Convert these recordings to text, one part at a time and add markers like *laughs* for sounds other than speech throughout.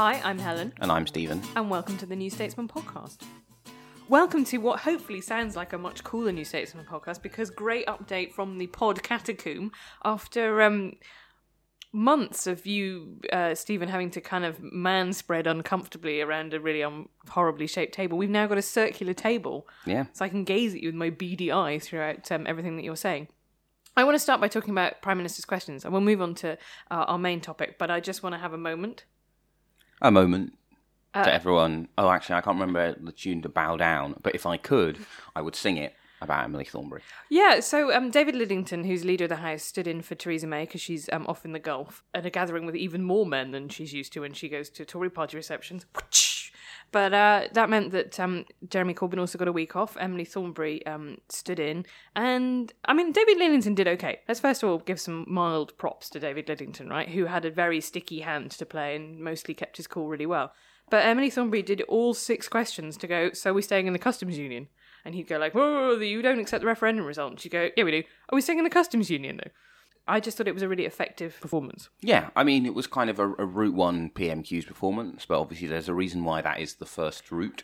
Hi, I'm Helen, And I'm Stephen. and welcome to the New Statesman podcast. Welcome to what hopefully sounds like a much cooler New Statesman podcast because great update from the pod catacomb after um, months of you, uh, Stephen, having to kind of man spread uncomfortably around a really um, horribly shaped table. We've now got a circular table Yeah. so I can gaze at you with my beady eyes throughout um, everything that you're saying. I want to start by talking about Prime Minister's questions, and we'll move on to uh, our main topic. But I just want to have a moment. A moment Uh, to everyone. Oh, actually, I can't remember the tune to bow down, but if I could, *laughs* I would sing it about Emily Thornberry. Yeah, so um, David Lidington, who's leader of the House, stood in for Theresa May because she's um, off in the Gulf at a gathering with even more men than she's used to when she goes to Tory party receptions. But uh, that meant that um, Jeremy Corbyn also got a week off. Emily Thornberry um, stood in. And, I mean, David Lidington did okay. Let's first of all give some mild props to David Lidington, right? Who had a very sticky hand to play and mostly kept his cool really well. But Emily Thornberry did all six questions to go, so are we staying in the customs union? And he'd go like, whoa, you don't accept the referendum result. And she'd go, yeah, we do. Are we staying in the customs union, though? I just thought it was a really effective performance. Yeah, I mean, it was kind of a, a Route 1 PMQ's performance, but obviously there's a reason why that is the first route.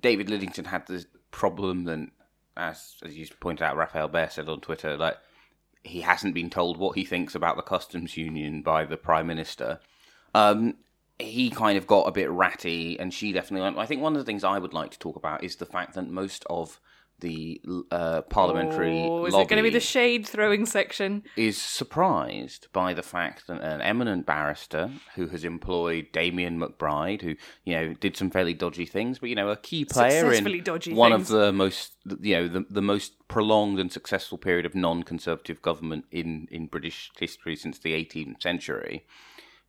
David Lidington had the problem that, as, as you pointed out, Raphael Behr said on Twitter, like, he hasn't been told what he thinks about the customs union by the Prime Minister. Um, he kind of got a bit ratty, and she definitely went. I think one of the things I would like to talk about is the fact that most of the uh, parliamentary Oh, is it going to be the shade throwing section? is surprised by the fact that an eminent barrister who has employed Damian McBride, who you know did some fairly dodgy things, but you know a key player in dodgy one things. of the most you know the, the most prolonged and successful period of non-conservative government in in British history since the 18th century.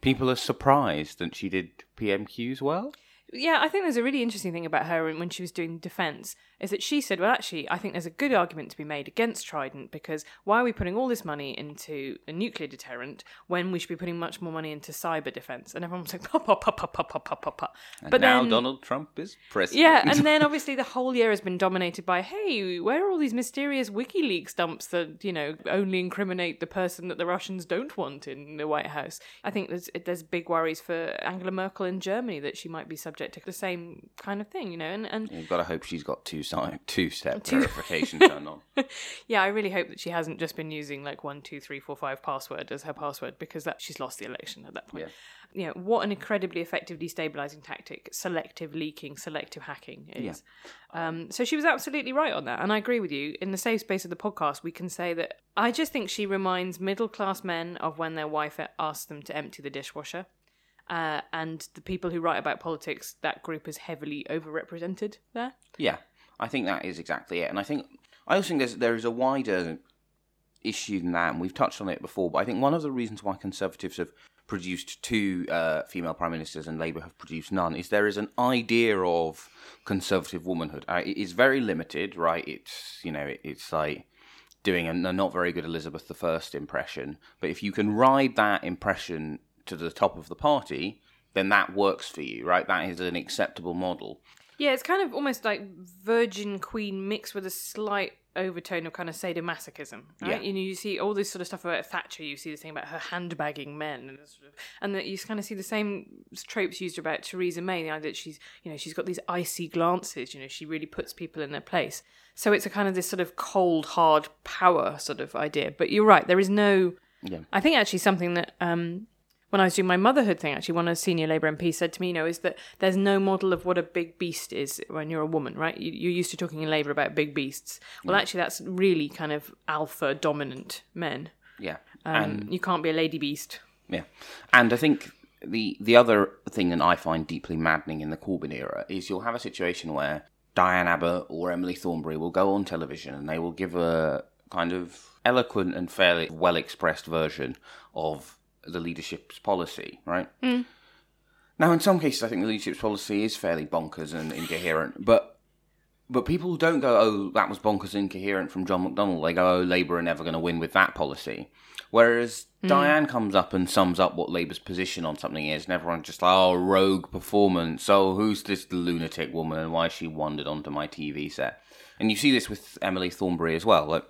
People are surprised that she did PMQs well. Yeah, I think there's a really interesting thing about her when she was doing defence is that she said, well, actually, I think there's a good argument to be made against Trident because why are we putting all this money into a nuclear deterrent when we should be putting much more money into cyber defence? And everyone was like, pa pa pa pa pa pa pa pa. And But now then, Donald Trump is president. Yeah, and *laughs* then obviously the whole year has been dominated by, hey, where are all these mysterious WikiLeaks dumps that you know only incriminate the person that the Russians don't want in the White House? I think there's there's big worries for Angela Merkel in Germany that she might be subject to the same kind of thing, you know, and and You've got to hope she's got two two step *laughs* Two- verification turned on. *laughs* yeah, I really hope that she hasn't just been using like one, two, three, four, five password as her password because that she's lost the election at that point. You know, what an incredibly effective destabilizing tactic selective leaking, selective hacking is. Um, so she was absolutely right on that. And I agree with you. In the safe space of the podcast, we can say that I just think she reminds middle class men of when their wife asks them to empty the dishwasher. Uh, and the people who write about politics, that group is heavily overrepresented there. Yeah, I think that is exactly it, and I think I also think there's there is a wider issue than that, and we've touched on it before. But I think one of the reasons why Conservatives have produced two uh, female prime ministers and Labour have produced none is there is an idea of conservative womanhood. Uh, it is very limited, right? It's you know it, it's like doing a, a not very good Elizabeth I impression, but if you can ride that impression to the top of the party, then that works for you, right? That is an acceptable model. Yeah, it's kind of almost like Virgin Queen mixed with a slight overtone of kind of sadomasochism, right? Yeah. You know, you see all this sort of stuff about Thatcher. You see this thing about her handbagging men, and sort of, and that you kind of see the same tropes used about Theresa May. The idea that she's, you know, she's got these icy glances. You know, she really puts people in their place. So it's a kind of this sort of cold, hard power sort of idea. But you're right. There is no. Yeah. I think actually something that um, when I was doing my motherhood thing, actually, one of the senior Labour MPs said to me, you know, is that there's no model of what a big beast is when you're a woman, right? You, you're used to talking in Labour about big beasts. Well, actually, that's really kind of alpha dominant men. Yeah. Um, you can't be a lady beast. Yeah, and I think the the other thing that I find deeply maddening in the Corbyn era is you'll have a situation where Diane Abbott or Emily Thornberry will go on television and they will give a kind of eloquent and fairly well expressed version of the leadership's policy, right? Hmm. Now, in some cases, I think the leadership's policy is fairly bonkers and incoherent, but but people don't go, oh, that was bonkers and incoherent from John McDonnell. They go, oh, Labour are never going to win with that policy. Whereas hmm. Diane comes up and sums up what Labour's position on something is, and everyone's just like, oh, rogue performance. Oh, who's this lunatic woman and why she wandered onto my TV set? And you see this with Emily Thornberry as well. Like,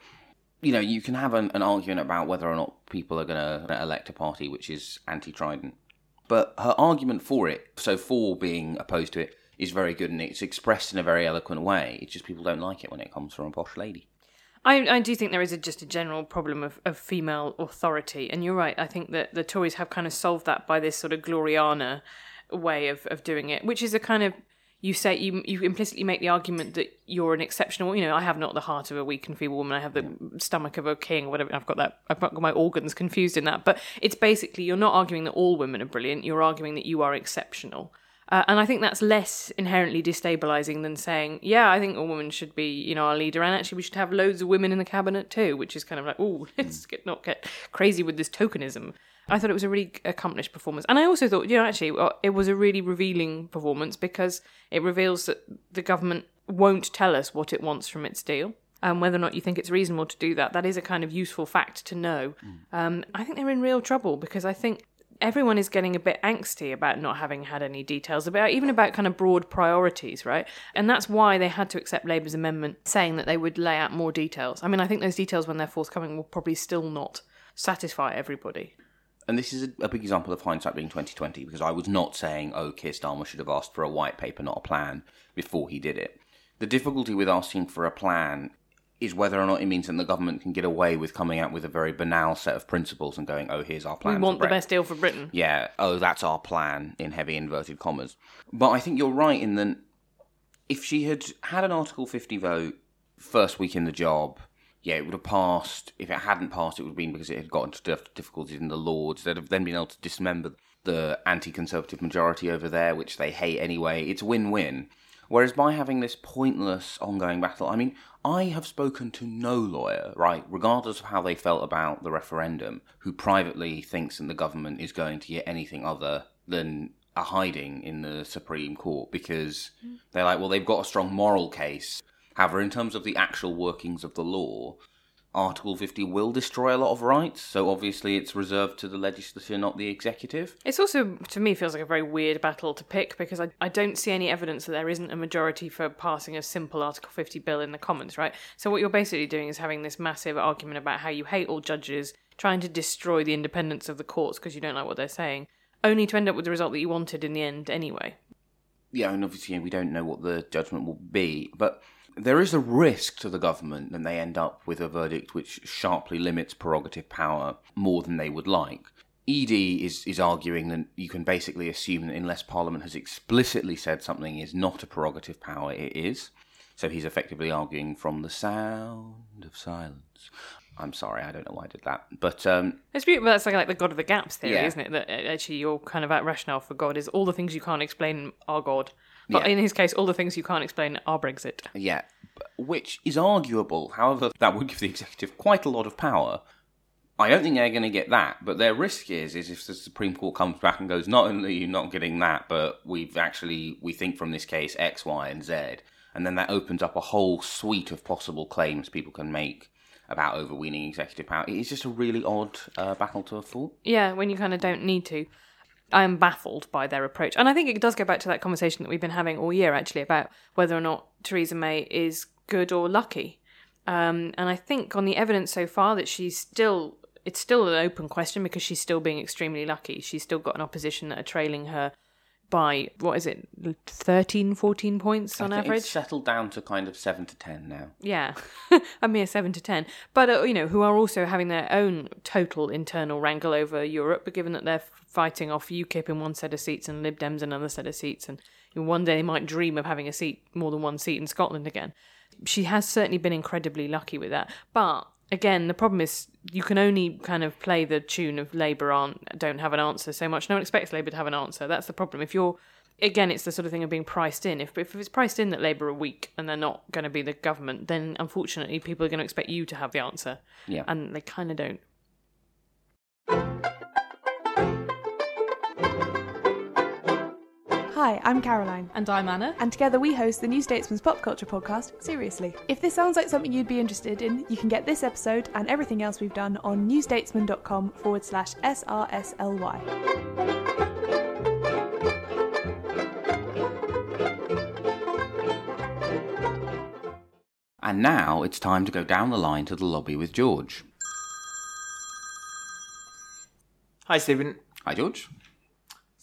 you know, you can have an, an argument about whether or not people are going to elect a party which is anti Trident. But her argument for it, so for being opposed to it, is very good and it's expressed in a very eloquent way. It's just people don't like it when it comes from a posh lady. I, I do think there is a, just a general problem of, of female authority, and you're right. I think that the Tories have kind of solved that by this sort of Gloriana way of, of doing it, which is a kind of you say you you implicitly make the argument that you're an exceptional. You know, I have not the heart of a weak and feeble woman. I have the stomach of a king, or whatever. I've got that. I've got my organs confused in that. But it's basically you're not arguing that all women are brilliant. You're arguing that you are exceptional. Uh, and I think that's less inherently destabilizing than saying, yeah, I think a woman should be, you know, our leader, and actually we should have loads of women in the cabinet too, which is kind of like, oh, *laughs* let's get, not get crazy with this tokenism. I thought it was a really accomplished performance, and I also thought, you know, actually, it was a really revealing performance because it reveals that the government won't tell us what it wants from its deal. And whether or not you think it's reasonable to do that, that is a kind of useful fact to know. Um, I think they're in real trouble because I think everyone is getting a bit angsty about not having had any details about even about kind of broad priorities right? And that's why they had to accept labour's amendment saying that they would lay out more details. I mean i think those details when they're forthcoming will probably still not satisfy everybody And this is a, a big example of hindsight being 2020 because I was not saying, oh, Keir Starmer should have asked for a white paper, not a plan, before he did it. The difficulty with asking for a plan is whether or not it means that the government can get away with coming out with a very banal set of principles and going, oh, here's our plan. we want the best deal for britain Yeah, oh, that's our plan in heavy inverted commas. But I think you're right in that if she had had an Article 50 vote first week in the job, yeah, it would have passed. If it hadn't passed, it would have been because it had got into difficulties in the Lords. They'd have then been able to dismember the anti conservative majority over there, which they hate anyway. It's win win. Whereas by having this pointless ongoing battle, I mean, I have spoken to no lawyer, right, regardless of how they felt about the referendum, who privately thinks that the government is going to get anything other than a hiding in the Supreme Court because mm. they're like, well, they've got a strong moral case. However, in terms of the actual workings of the law, Article 50 will destroy a lot of rights, so obviously it's reserved to the legislature, not the executive. It's also, to me, feels like a very weird battle to pick because I, I don't see any evidence that there isn't a majority for passing a simple Article 50 bill in the Commons, right? So, what you're basically doing is having this massive argument about how you hate all judges, trying to destroy the independence of the courts because you don't like what they're saying, only to end up with the result that you wanted in the end anyway. Yeah, and obviously we don't know what the judgment will be, but there is a risk to the government that they end up with a verdict which sharply limits prerogative power more than they would like. Eadie is, is arguing that you can basically assume that unless Parliament has explicitly said something is not a prerogative power, it is. So he's effectively arguing from the sound of silence. I'm sorry, I don't know why I did that. But um, It's beautiful. That's like, like the God of the Gaps theory, Yeah. isn't it? That uh, actually your kind of rationale for God is all the things you can't explain are God. But Yeah. in his case, all the things you can't explain are Brexit. Yeah, which is arguable. However, that would give the executive quite a lot of power. I don't think they're going to get that, but their risk is is if the Supreme Court comes back and goes, not only are you not getting that, but we've actually we think from this case X, Y, and Z, and then that opens up a whole suite of possible claims people can make about overweening executive power. It's just a really odd uh, battle to have fought. Yeah, when you kind of don't need to. I am baffled by their approach. And I think it does go back to that conversation that we've been having all year, actually, about whether or not Theresa May is good or lucky. Um, and I think on the evidence so far that she's still, it's still an open question because she's still being extremely lucky. She's still got an opposition that are trailing her by, what is it, 13, 14 points on average? It's settled down to kind of seven to ten now. Yeah, *laughs* a mere seven to ten. But uh, you know, who are also having their own total internal wrangle over Europe. But given that they're fighting off UKIP in one set of seats and Lib Dems in another set of seats, and one day they might dream of having a seat, more than one seat in Scotland again. She has certainly been incredibly lucky with that. But again, the problem is you can only kind of play the tune of Labour aren't don't have an answer so much. No one expects Labour to have an answer. That's the problem. If you're again, it's the sort of thing of being priced in. If if it's priced in that Labour are weak and they're not going to be the government, then unfortunately people are going to expect you to have the answer. Yeah. and they kind of don't. Hi, I'm Caroline. And I'm Anna. And together we host the New Statesman's pop culture podcast, Seriously. If this sounds like something you'd be interested in, you can get this episode and everything else we've done on newstatesman.com forward slash SRSLY. And now it's time to go down the line to the lobby with George. Hi, Stephen. Hi, George.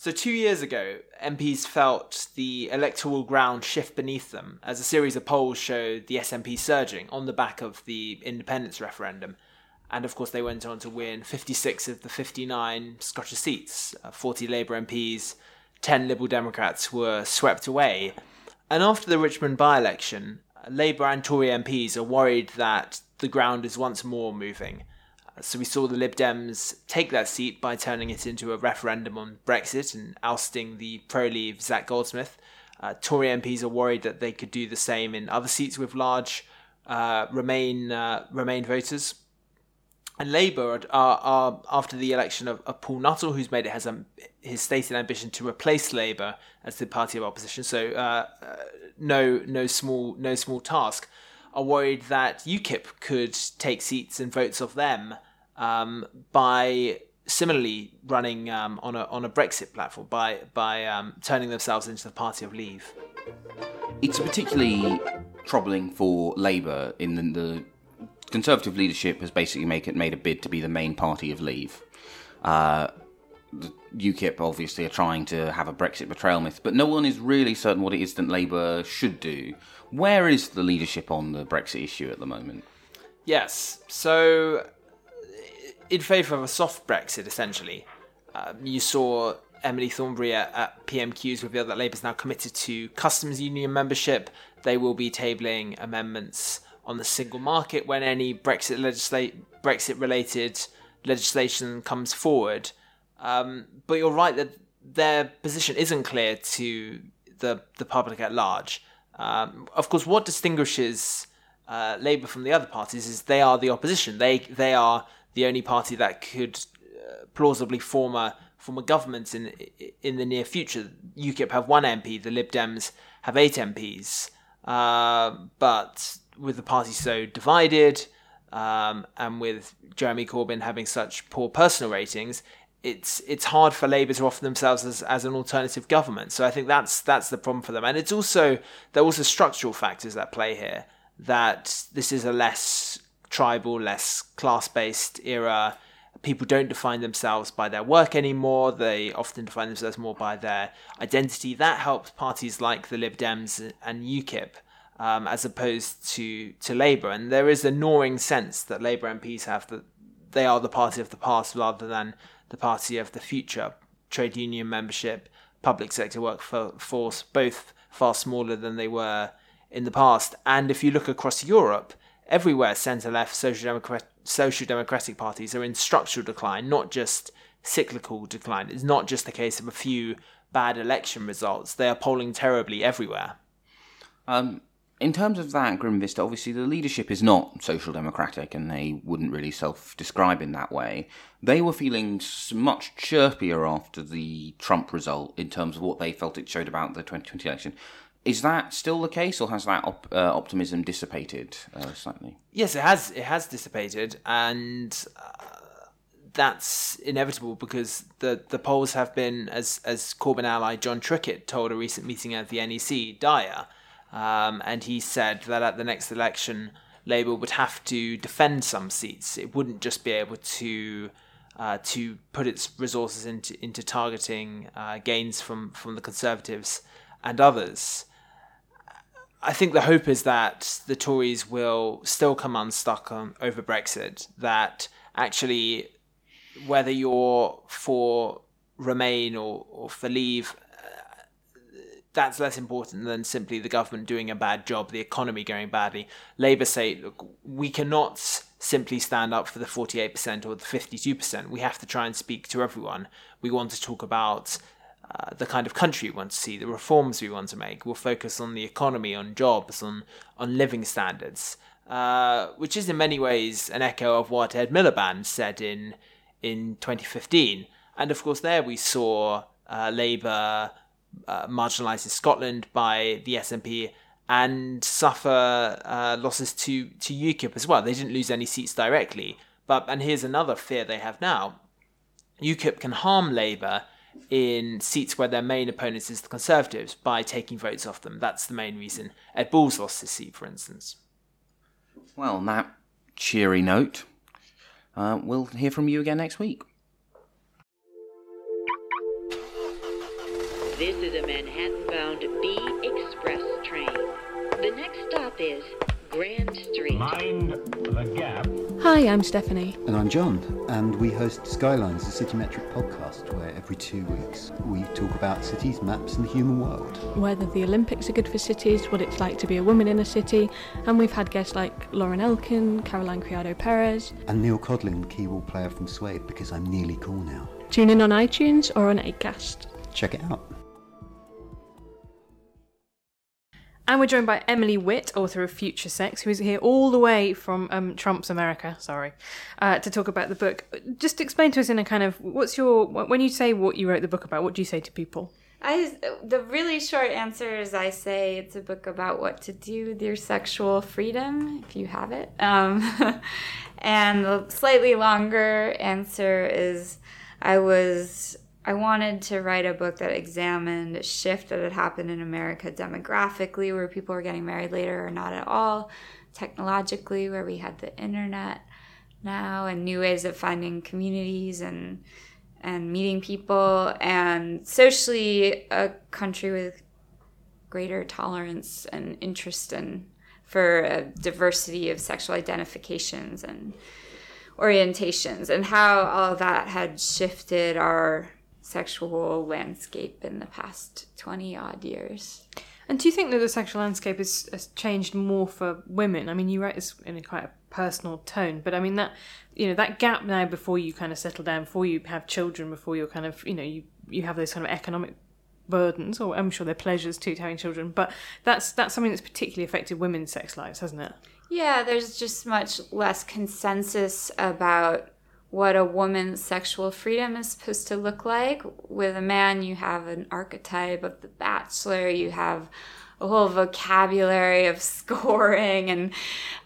So, two years ago, MPs felt the electoral ground shift beneath them as a series of polls showed the SNP surging on the back of the independence referendum. And of course, they went on to win 56 of the 59 Scottish seats. Uh, 40 Labour MPs, 10 Liberal Democrats were swept away. And after the Richmond by election, Labour and Tory MPs are worried that the ground is once more moving. So we saw the Lib Dems take that seat by turning it into a referendum on Brexit and ousting the pro-leave Zach Goldsmith. Uh, Tory MPs are worried that they could do the same in other seats with large uh, Remain uh, Remain voters. And Labour are, are, are after the election of, of, Paul Nuttall, who's made it has um, his stated ambition to replace Labour as the party of opposition. So uh, uh, no no small no small task. Are worried that UKIP could take seats and votes off them um, by similarly running um, on a on a Brexit platform by by um, turning themselves into the party of Leave. It's particularly troubling for Labour in the, the Conservative leadership has basically make it made a bid to be the main party of Leave. Uh, the UKIP obviously are trying to have a Brexit betrayal myth, but no one is really certain what it is that Labour should do. Where is the leadership on the Brexit issue at the moment? Yes, so in favour of a soft Brexit, essentially. Um, you saw Emily Thornberry at, at PMQs reveal that Labour is now committed to customs union membership. They will be tabling amendments on the single market when any Brexit legislate Brexit related legislation comes forward. Um, but you're right that their position isn't clear to the the public at large. Um, of course, what distinguishes uh, Labour from the other parties is they are the opposition. They they are the only party that could uh, plausibly form a form a government in in the near future. UKIP have one MP. The Lib Dems have eight MPs. Uh, but with the party so divided, um, and with Jeremy Corbyn having such poor personal ratings, it's it's hard for Labour to offer themselves as, as an alternative government. So I think that's that's the problem for them. And it's also there are also structural factors that play here. That this is a less tribal, less class based era. People don't define themselves by their work anymore. They often define themselves more by their identity. That helps parties like the Lib Dems and UKIP. Um, as opposed to, to Labour. And there is a gnawing sense that Labour MPs have that they are the party of the past rather than the party of the future. Trade union membership, public sector workforce, both far smaller than they were in the past. And if you look across Europe, everywhere centre left social democratic social democratic parties are in structural decline, not just cyclical decline. It's not just a case of a few bad election results. They are polling terribly everywhere. Um, in terms of that grim vista, obviously the leadership is not social democratic, and they wouldn't really self-describe in that way. They were feeling much chirpier after the Trump result in terms of what they felt it showed about the 2020 election. Is that still the case, or has that op- uh, optimism dissipated uh, slightly? Yes, it has. It has dissipated, and uh, that's inevitable because the the polls have been, as as Corbyn ally Jon Trickett told a recent meeting at the NEC, dire. Um, and he said that at the next election, Labour would have to defend some seats. It wouldn't just be able to uh, to put its resources into into targeting uh, gains from from the Conservatives and others. I think the hope is that the Tories will still come unstuck on, over Brexit. That actually, whether you're for Remain or, or for Leave, uh, that's less important than simply the government doing a bad job, the economy going badly. Labour say, look, we cannot simply stand up for the 48% or the 52%. We have to try and speak to everyone. We want to talk about uh, the kind of country we want to see, the reforms we want to make. We'll focus on the economy, on jobs, on, on living standards, uh, which is in many ways an echo of what Ed Miliband said in, in 2015. And of course, there we saw uh, Labour uh, marginalised in Scotland by the SNP and suffer uh, losses to to UKIP as well. They didn't lose any seats directly, but and here's another fear they have now: UKIP can harm Labour in seats where their main opponents is the Conservatives by taking votes off them. That's the main reason Ed Balls lost his seat, for instance. Well, on that cheery note, uh, we'll hear from you again next week. This is a Manhattan-bound B Express train. The next stop is Grand Street. Mind the gap. Hi, I'm Stephanie. And I'm John, and we host Skylines, a city metric podcast, where every two weeks we talk about cities, maps, and the human world. Whether the Olympics are good for cities, what it's like to be a woman in a city, and we've had guests like Lauren Elkin, Caroline Criado Perez. And Neil Codling, the keyboard player from Suede, because I'm nearly cool now. Tune in on iTunes or on Acast. Check it out. And we're joined by Emily Witt, author of Future Sex, who is here all the way from um, Trump's America, sorry, uh, to talk about the book. Just explain to us in a kind of what's your when you say what you wrote the book about, what do you say to people? I the really short answer is I say it's a book about what to do with your sexual freedom if you have it. Um, *laughs* and the slightly longer answer is I was I wanted to write a book that examined a shift that had happened in America demographically, where people were getting married later or not at all, technologically, where we had the internet now and new ways of finding communities and and meeting people, and socially a country with greater tolerance and interest in for a diversity of sexual identifications and orientations, and how all that had shifted our sexual landscape in the past 20 odd years. And do you think that the sexual landscape has, has changed more for women? I mean, you write this in a quite a personal tone, but I mean that you know that gap now before you kind of settle down, before you have children, before you're kind of you know you you have those kind of economic burdens, or I'm sure they're pleasures too having children, but that's that's something that's particularly affected women's sex lives, hasn't it? Yeah, there's just much less consensus about what a woman's sexual freedom is supposed to look like. With a man, you have an archetype of the bachelor, you have a whole vocabulary of *laughs* scoring and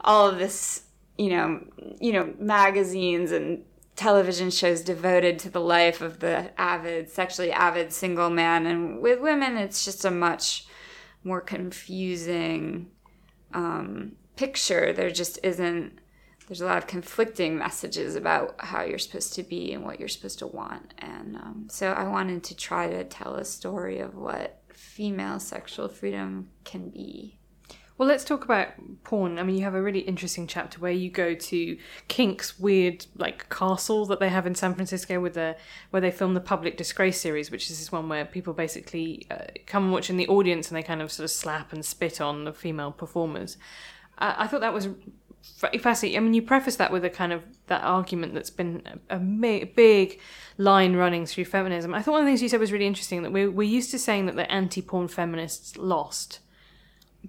all of this, you know, you know, magazines and television shows devoted to the life of the avid, sexually avid single man. And with women, it's just a much more confusing um, picture. There just isn't there's a lot of conflicting messages about how you're supposed to be and what you're supposed to want. And um, so I wanted to try to tell a story of what female sexual freedom can be. Well, let's talk about porn. I mean, you have a really interesting chapter where you go to Kink's weird like castle that they have in San Francisco with the where they film the Public Disgrace series, which is this one where people basically uh, come and watch in the audience and they kind of sort of slap and spit on the female performers. Uh, I thought that was fascinating. I mean, you preface that with a kind of that argument that's been a, a, big line running through feminism. I thought one of the things you said was really interesting that we're, we're used to saying that the anti-porn feminists lost,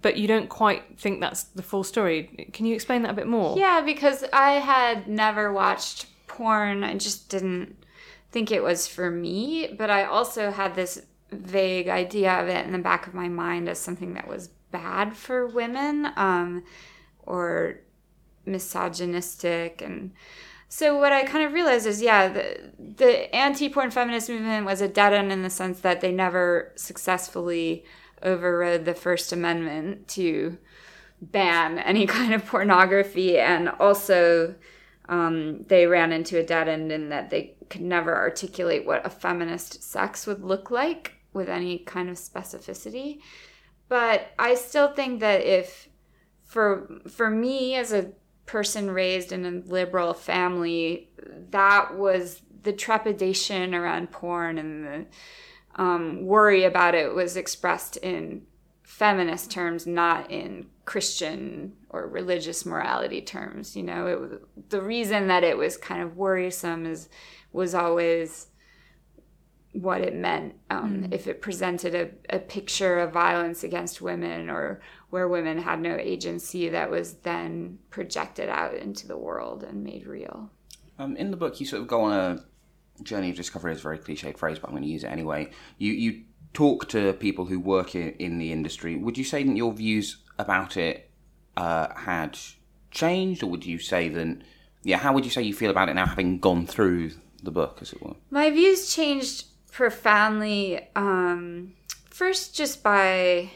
but you don't quite think that's the full story. Can you explain that a bit more? Yeah, because I had never watched porn. I just didn't think it was for me, but I also had this vague idea of it in the back of my mind as something that was bad for women um, or misogynistic and so what I kind of realized is, yeah, the, the anti-porn feminist movement was a dead end in the sense that they never successfully overrode the First Amendment to ban any *laughs* kind of pornography, and also um, they ran into a dead end in that they could never articulate what a feminist sex would look like with any kind of specificity. But I still think that if for for me as a person raised in a liberal family, that was the trepidation around porn and the um, worry about it was expressed in feminist terms, not in Christian or religious morality terms. You know, it the reason that it was kind of worrisome is was always what it meant um, mm. if it presented a, a picture of violence against women or where women had no agency that was then projected out into the world and made real. Um, in the book, you sort of go on a journey of discovery. Is a very cliched phrase, but I'm going to use it anyway. You you talk to people who work in, in the industry. Would you say that your views about it uh, had changed, or would you say that? Yeah, how would you say you feel about it now, having gone through the book, as it were? My views changed profoundly. Um, first, just by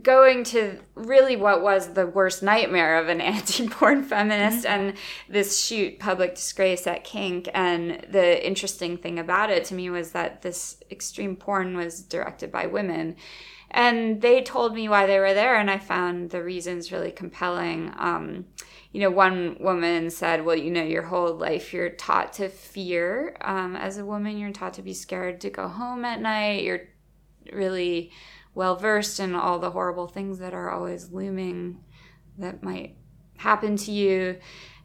going to really what was the worst nightmare of an *laughs* anti-porn feminist mm-hmm. and this shoot public disgrace at kink and the interesting thing about it to me was that this extreme porn was directed by women and they told me why they were there and i found the reasons really compelling. Um, you know one woman said well you know your whole life you're taught to fear. Um, as a woman you're taught to be scared to go home at night. You're really well versed in all the horrible things that are always looming that might happen to you.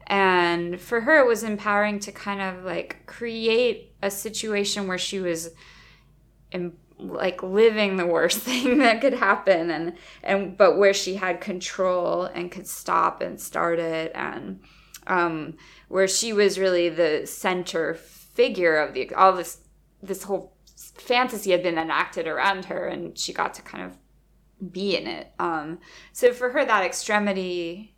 And for her, it was empowering to kind of like create a situation where she was in, like living the worst *laughs* thing that could happen and and but where she had control and could stop and start it and um, where she was really the center figure of the all this this whole fantasy had been enacted around her and she got to kind of be in it. Um, so for her, that extremity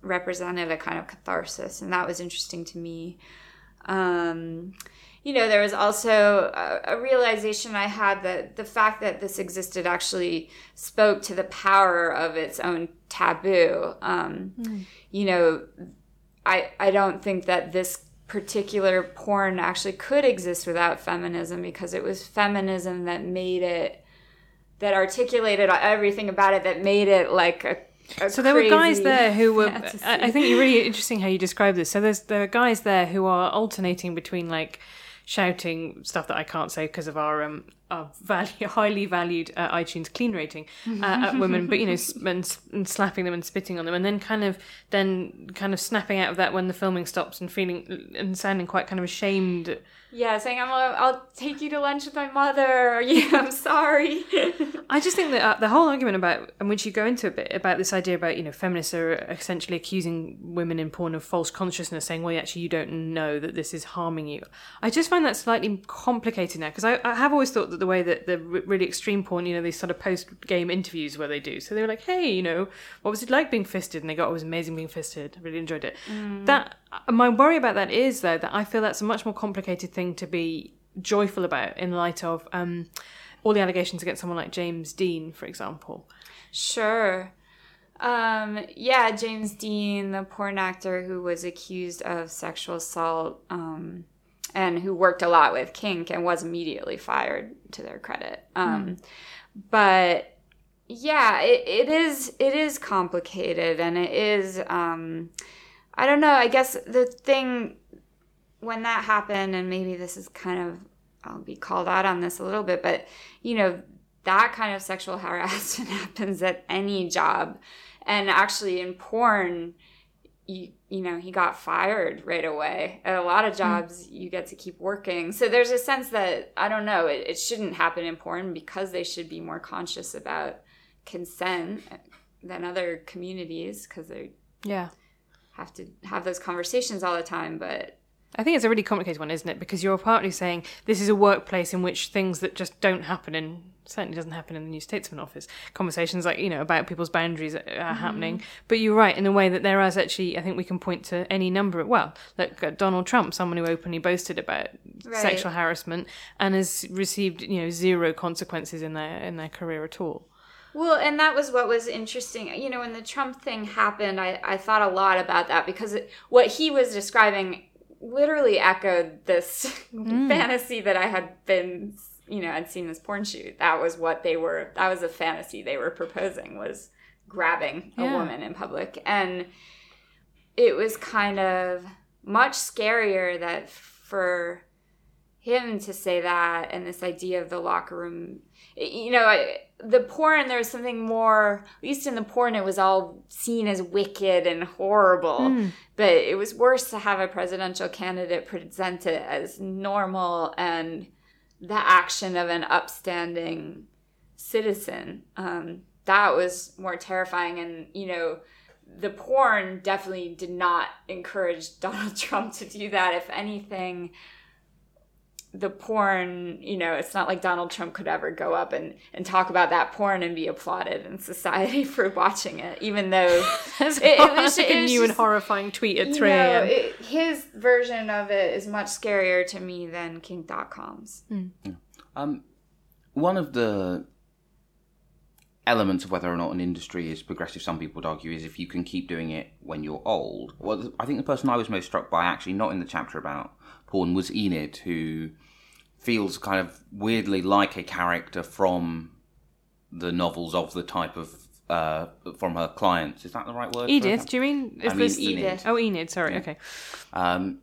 represented a kind of catharsis, and that was interesting to me. Um, you know, there was also a, a, realization I had that the fact that this existed actually spoke to the power of its own taboo. Um, mm. You know, I I don't think that this particular porn actually could exist without feminism because it was feminism that made it that articulated everything about it that made it like a so there were guys there who were *laughs* I, I think you're really interesting how you describe this so there's there are guys there who are alternating between like shouting stuff that I can't say because of our um our value, *laughs* highly valued uh, iTunes clean rating uh, at *laughs* women, but you know, and, and, slapping them and spitting on them, and then kind of then kind of snapping out of that when the filming stops and feeling and sounding quite kind of ashamed yeah, saying I'm I'll take you to lunch with my mother. *laughs* Yeah, I'm sorry. I just think that uh, the whole argument about and which you go into a bit about this idea about you know feminists are essentially accusing women in porn of false consciousness, saying well actually you don't know that this is harming you. I just find that slightly complicated now because I, I, have always thought that the way that the really extreme porn, you know, these sort of post game interviews where they do, so they were like, hey, you know, what was it like being fisted? And they got oh, it was amazing being fisted. I really enjoyed it. Mm. That my worry about that is though that I feel that's a much more complicated thing to be joyful about in light of um, all the allegations against someone like James Deen, for example. Sure. Um, yeah, James Deen, the porn actor who was accused of sexual assault um, and who worked a lot with Kink and was immediately fired to their credit. Um, mm. But yeah, it, it is it is complicated and it is um, I don't know. I guess the thing when that happened, and maybe this is kind of, I'll be called out on this a little bit, but you know, that kind of sexual *laughs* harassment happens at any job. And actually, in porn, you, you know, he got fired right away. At a lot of hmm. jobs, you get to keep working. So there's a sense that, I don't know, it, it shouldn't happen in porn because they should be more conscious about consent than other communities because they yeah have to have those conversations all the time but I think it's a really complicated one, isn't it? Because you're partly saying this is a workplace in which things that just don't happen in certainly doesn't happen in the New Statesman office. Conversations like you know about people's boundaries are mm-hmm. happening, but you're right in the way that there is actually. I think we can point to any number of well, like uh, Donald Trump, someone who openly boasted about right. sexual harassment and has received you know zero consequences in their in their career at all. Well, and that was what was interesting. You know, when the Trump thing happened, I, I thought a lot about that because it, what he was describing literally echoed this mm. fantasy that I had been, you know, I'd seen this porn shoot. That was what they were, that was a fantasy they were proposing was grabbing a Yeah. woman in public. And it was kind of much scarier that for him to say that and this idea of the locker room you know I, the porn there was something more at least in the porn it was all seen as wicked and horrible. But it was worse to have a presidential candidate present it as normal and the action of an upstanding citizen. Um, that was more terrifying and you know the porn definitely did not encourage *laughs* donald trump to do that. If anything the porn, you know, it's not like Donald Trump could ever go up and, and talk about that porn and be applauded in society *laughs* for watching it, even though *laughs* That's it, it was, *laughs* like it a was new and horrifying tweet at 3 know, a.m. it- his version of it is much scarier to me than Kink.com's. Um, one of the elements of whether or not an industry is progressive, some people would argue, is if you can keep doing it when you're old. Well, I think the person I was most struck by, actually, not in the chapter about porn, was Enid, who feels kind of weirdly like a character from the novels of the type of uh, from her clients. Is that the right word? Edith, do you mean? Is I mean this Enid. Oh, Enid. Sorry. Okay. Um,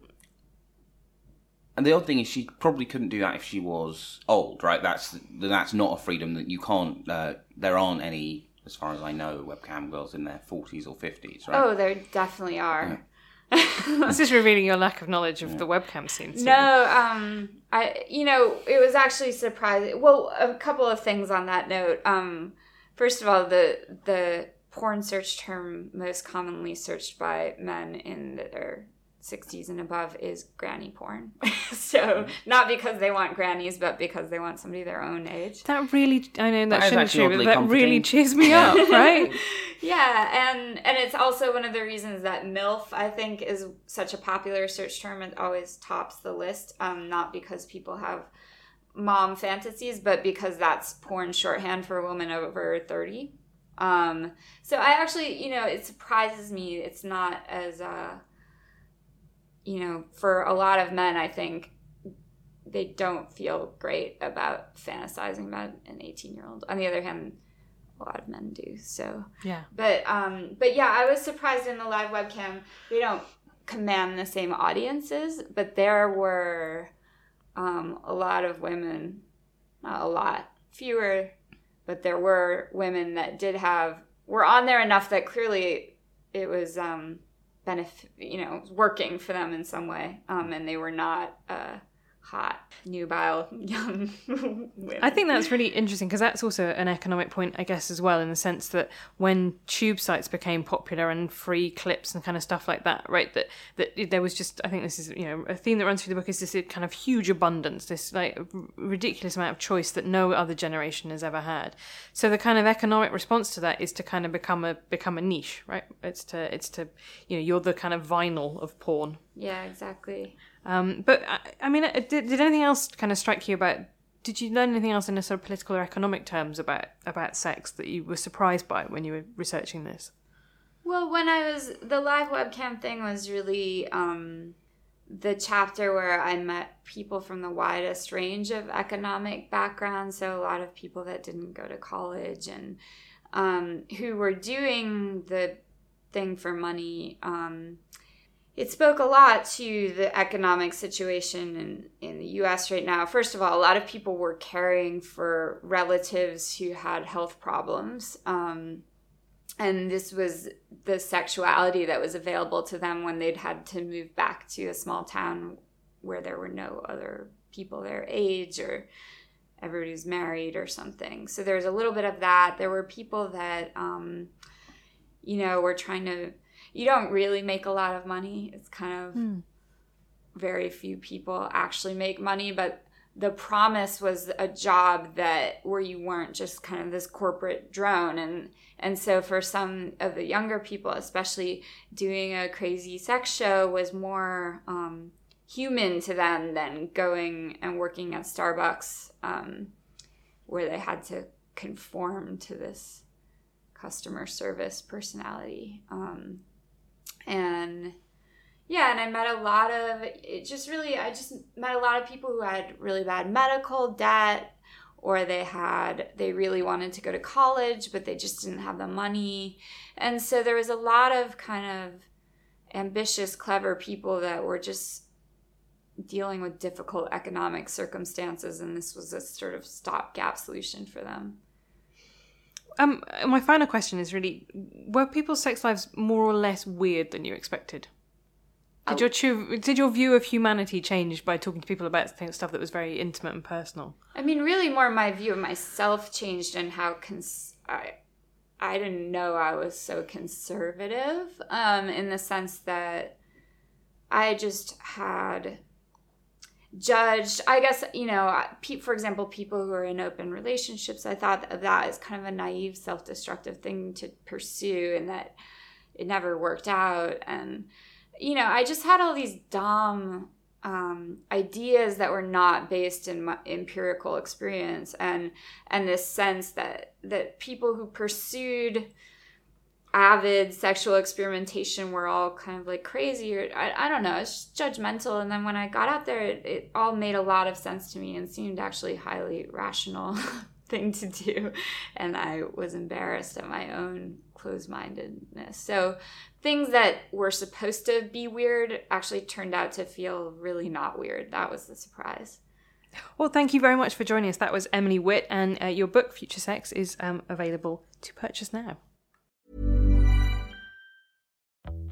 and the odd thing is, she probably couldn't do that if she was old, right? That's that's not a freedom that you can't. Uh, there aren't any, as far as I know, webcam girls in their forties or fifties, right? Oh, there definitely are. *laughs* this is revealing your lack of knowledge of the webcam scene. Stephen. No, um, I you know it was actually surprising. Well, a couple of things on that note. Um, first of all, the the porn search term most commonly searched by men in their 60s and above is granny porn. *laughs* so not because they want grannies, but because they want somebody their own age. That really, I know that, That is shouldn't be true, but that really cheers me up, *laughs* right? Yeah, and and it's also one of the reasons that MILF I think is such a popular search term. It always tops the list. Um, not because people have mom fantasies, but because that's porn shorthand for a woman over thirty. Um, so I actually, you know, it surprises me. It's not as uh, you know, for a lot of men, I think they don't feel great about fantasizing about an eighteen-year-old. On the other hand, a lot of men do. So Yeah. but um but yeah i was surprised in the live webcam we don't command the same audiences but there were um a lot of women not a lot fewer but there were women that did have were on there enough that clearly it was um benefit you know working for them in some way um and they were not uh hot nubile *laughs* young women I think that's really interesting because that's also an economic point, I guess, as well, in the sense that when tube sites became popular and free clips and kind of stuff like that, right? That that there was just, I think this is, you know, a theme that runs through the book is this kind of huge abundance, this like ridiculous amount of choice that no other generation has ever had. So the kind of economic response to that is to kind of become a become a niche, right? It's to it's to, you know, you're the kind of vinyl of porn. yeah exactly Um, but I, I mean, did, did anything else kind of strike you about? Did you learn anything else in a sort of political or economic terms about about sex that you were surprised by when you were researching this? Well, when I was the live webcam thing was really um, the chapter where I met people from the widest range of economic backgrounds. So a lot of people that didn't go to college and um, who were doing the thing for money. Um, it spoke a lot to the economic situation in, in the US right now. First of all, a lot of people were caring for relatives who had health problems. Um, and this was the sexuality that was available to them when they'd had to move back to a small town where there were no other people their age or everybody was married or something. So there was a little bit of that. There were people that, um, you know, were trying to, you don't really make a lot of money. It's kind of very few people actually make money, but the promise was a job that where you weren't just kind of this corporate drone and and so for some of the younger people especially doing a crazy sex show was more um, human to them than going and working at starbucks um, where they had to conform to this customer service personality. Um, and yeah, and I met a lot of it just really I just met a lot of people who had really bad medical debt or they had they really wanted to go to college but they just didn't have the money. And so there was a lot of kind of ambitious clever people that were just dealing with difficult economic circumstances and this was a sort of stopgap solution for them. Um, my final question is really: Were people's sex lives more or less weird than you expected? Did your true, did your view of humanity change by talking to people about stuff that was very intimate and personal? I mean, really, more my view of myself changed and how cons- I I didn't know I was so conservative um, in the sense that I just had judged. I guess you know for example people who are in open relationships i thought of that as kind of a naive self-destructive thing to pursue and that it never worked out. And you know i just had all these dumb um, ideas that were not based in my empirical experience and and this sense that that people who pursued avid sexual experimentation were all kind of like crazy or I, I don't know it's judgmental. And then when i got out there it, it all made a lot of sense to me and seemed actually highly rational *laughs* thing to do. And i was embarrassed at my own closed-mindedness. So things that were supposed to be weird actually turned out to feel really not weird. That was the surprise. Well, thank you very much for joining us. That was Emily Witt, and uh, your book, Future Sex, is um, available to purchase now.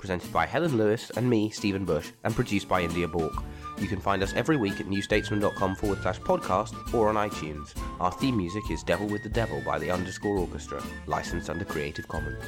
presented by Helen Lewis and me, Stephen Bush, and produced by India Bourke. You can find us every week at newstatesman.com forward slash podcast or on iTunes. Our theme music is Devil with the Devil by the Underscore Orkestra, licensed under Creative Commons.